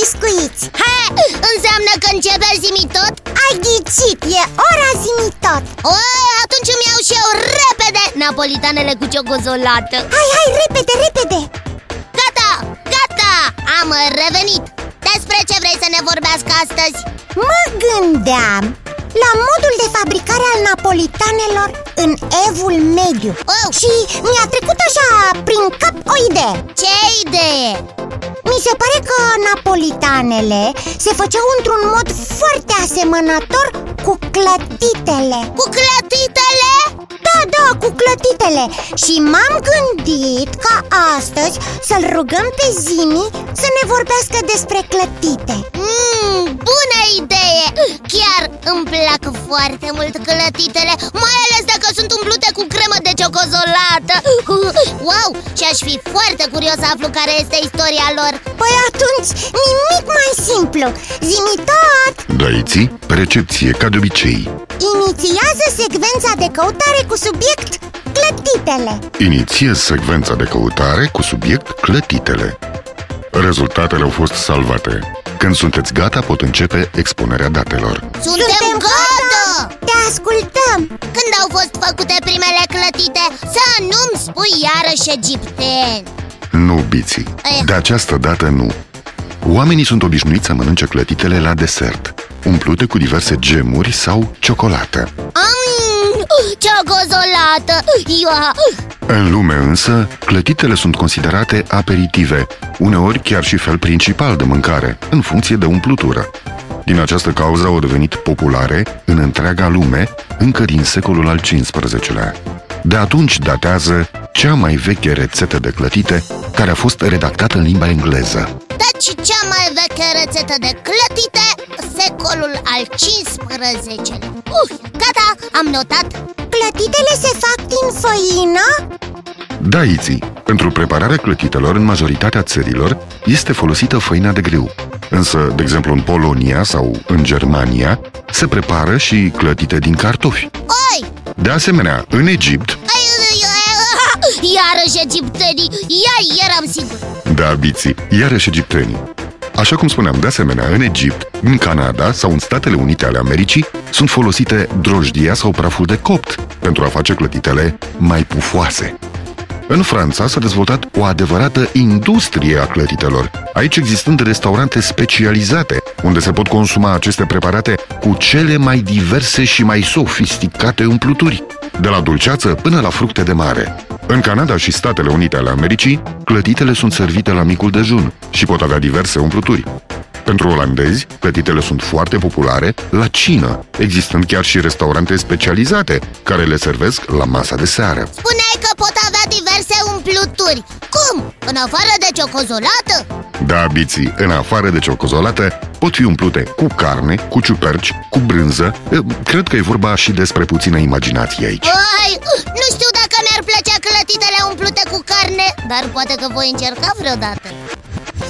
biscuiți Ha, înseamnă că începe zimi tot? Ai ghicit, e ora zimi tot O, atunci îmi iau și eu repede napolitanele cu ciocozolată Hai, hai, repede, repede Gata, gata, am revenit Despre ce vrei să ne vorbească astăzi? Mă gândeam la modul de fabricare al napolitanelor în evul mediu Oh. Și mi-a trecut așa prin cap o idee Ce idee? Mi se pare că napolitanele se făceau într-un mod foarte asemănător cu clătitele Cu clătitele? Da, da, cu clătitele Și m-am gândit ca astăzi să-l rugăm pe Zimi să ne vorbească despre clătite Mmm, bună idee! Chiar îmi plac foarte mult clătitele Mai ales dacă sunt umplute cu cremă de ciocozolată Wow, și aș fi foarte curios să aflu care este istoria lor Păi atunci, nimic mai simplu Zimi tot! Daiții, pe recepție, ca de obicei Inițiază secvența de căutare cu subiect clătitele Inițiez secvența de căutare cu subiect clătitele Rezultatele au fost salvate Când sunteți gata, pot începe expunerea datelor Suntem, Suntem gata! Te ascultăm! Când au fost făcute primele clătite? Să nu-mi spui iarăși egipteni. Nu, biții, de această dată nu. Oamenii sunt obișnuiți să mănânce clătitele la desert Umplute cu diverse gemuri sau ciocolată. Am ciocozolată. Ia, În lume însă, clătitele sunt considerate aperitive, uneori chiar și fel principal de mâncare, în funcție de umplutură. Din această cauză au devenit populare în întreaga lume încă din secolul al XV-lea. De atunci datează cea mai veche rețetă de clătite care a fost redactată în limba engleză. Deci cea mai veche rețetă de clătite Secolul al XV-lea uh, Gata, am notat Clătitele se fac din făină? Da, Iții, pentru prepararea clătitelor în majoritatea țărilor este folosită făina de grâu. Însă, de exemplu, în Polonia sau în Germania se prepară și clătite din cartofi. Oi, De asemenea, în Egipt, ai, ai, ai, iarăși egiptenii Ia, eram sigur da, biții, iarăși egiptenii. Așa cum spuneam, de asemenea, în Egipt, în Canada sau în Statele Unite ale Americii sunt folosite drojdia sau praful de copt pentru a face clătitele mai pufoase. În Franța s-a dezvoltat o adevărată industrie a clătitelor, aici existând restaurante specializate, unde se pot consuma aceste preparate cu cele mai diverse și mai sofisticate umpluturi, de la dulceață până la fructe de mare. În Canada și Statele Unite ale Americii, clătitele sunt servite la micul dejun și pot avea diverse umpluturi. Pentru olandezi, clătitele sunt foarte populare la cină, existând chiar și restaurante specializate care le servesc la masa de seară. Spuneai că pot avea diverse umpluturi Cum? În afară de ciocozolată? Da, biții, în afară de ciocozolată, pot fi umplute cu carne, cu ciuperci, cu brânză. E, Cred că e vorba și despre puțină imaginație aici. Ai, cu carne Dar poate că voi încerca vreodată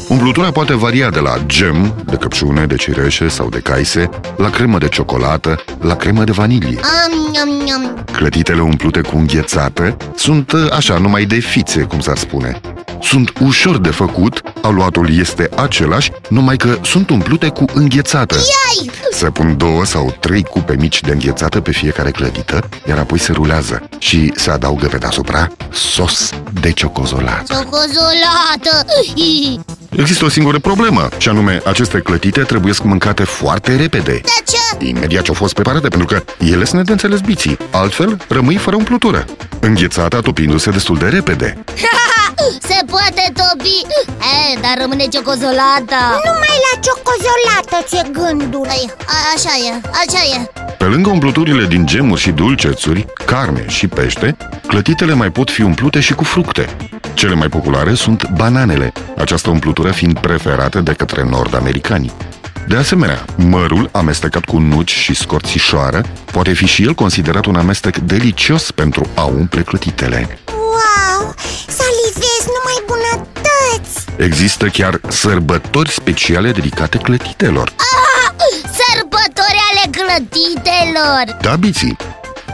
Umplutura poate varia de la gem, de căpșune, de cireșe sau de caise, la cremă de ciocolată, la cremă de vanilie. Am, am, am. Clătitele umplute cu înghețată sunt ă, așa numai de fițe, cum s-ar spune. Sunt ușor de făcut, aluatul este același, numai că sunt umplute cu înghețată. Ai, Se pun două sau trei cupe mici de înghețată pe fiecare clătită, iar apoi se rulează și se adaugă pe deasupra sos de ciocozolată. ciocozolată Ii, Există o singură problemă, și anume aceste clătite trebuie mâncate foarte repede. De ce? Imediat ce au fost preparate, pentru că ele sunt de înțeles biții. Altfel, rămâi fără umplutură. Înghețata topindu-se destul de repede. Se poate topi e, Dar rămâne ciocozolata Numai la ciocozolată ți-e gândul Ai, a- Așa e, așa e Pe lângă umpluturile din gemuri și dulcețuri, carne și pește, clătitele mai pot fi umplute și cu fructe. Cele mai populare sunt bananele, această umplutură fiind preferată de către nord-americani. De asemenea, mărul amestecat cu nuci și scorțișoară poate fi și el considerat un amestec delicios pentru a umple clătitele. Există chiar sărbători speciale dedicate clătitelor. Sărbători ale clătitelor Da, biții!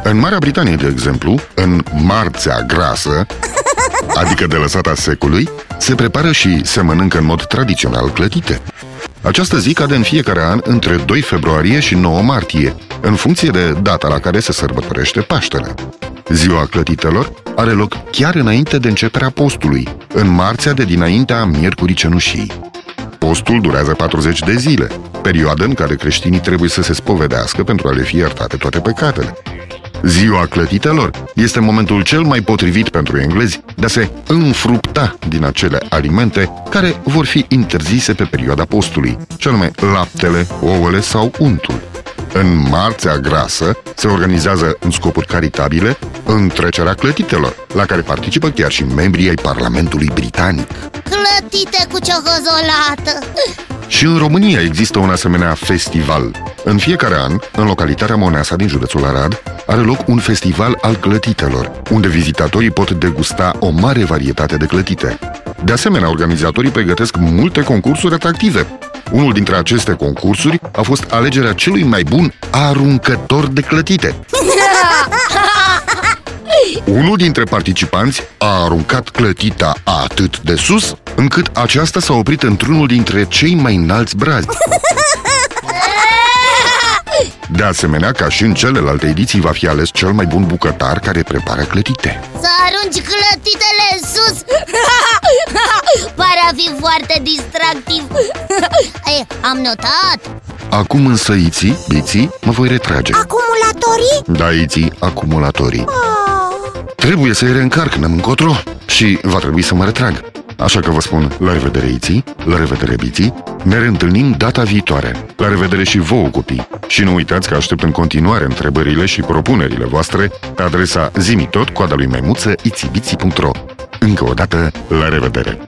În Marea Britanie, de exemplu, în marțea grasă, adică de lăsata secului, se prepară și se mănâncă în mod tradițional clătite. Această zi cade în fiecare an între 2 februarie și 9 martie, în funcție de data la care se sărbătorește Paștele. Ziua clătitelor are loc chiar înainte de începerea postului, în marțea de dinaintea Miercurii Cenușii. Postul durează 40 de zile, perioadă în care creștinii trebuie să se spovedească pentru a le fi iertate toate păcatele. Ziua clătitelor este momentul cel mai potrivit pentru englezi de a se înfrupta din acele alimente care vor fi interzise pe perioada postului, ce anume laptele, ouăle sau untul. În Marțea Grasă se organizează în scopuri caritabile întrecerea clătitelor, la care participă chiar și membrii ai Parlamentului Britanic. Clătite cu ciocozolată Și în România există un asemenea festival. În fiecare an, în localitatea Moneasa din județul Arad, are loc un festival al clătitelor, unde vizitatorii pot degusta o mare varietate de clătite. De asemenea, organizatorii pregătesc multe concursuri atractive. Unul dintre aceste concursuri a fost alegerea celui mai bun aruncător de clătite. Unul dintre participanți a aruncat clătita atât de sus, încât aceasta s-a oprit într-unul dintre cei mai înalți brazi. De asemenea, ca și în celelalte ediții, va fi ales cel mai bun bucătar care prepară clătite. Să arunci clătitele în sus Pare a fi foarte distractiv Ei, Am notat Acum însă, Iții, Biții, mă voi retrage. Acumulatorii? Da, Iții, acumulatorii. Oh. Trebuie să-i reîncarc, n-am încotro Și va trebui să mă retrag Așa că vă spun la revedere Iții, la revedere Biții Ne reîntâlnim data viitoare La revedere și vouă copii Și nu uitați că aștept în continuare întrebările și propunerile voastre Pe adresa zimitot, coada lui maimuță, itibiții.ro Încă o dată, la revedere!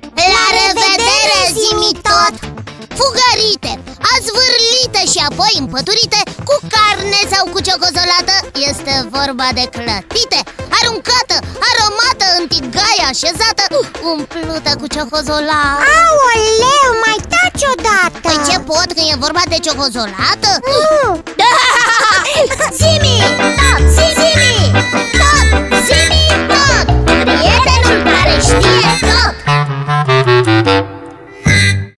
La revedere, zimi tot! Fugărite, azvârlite și apoi împăturite Cu carne sau cu ciocozolată Este vorba de clătite Aruncată, aromată în tigaie așezată Umplută cu ciocozolată Aoleu, mai taci odată Păi ce pot când e vorba de ciocozolată? Nu,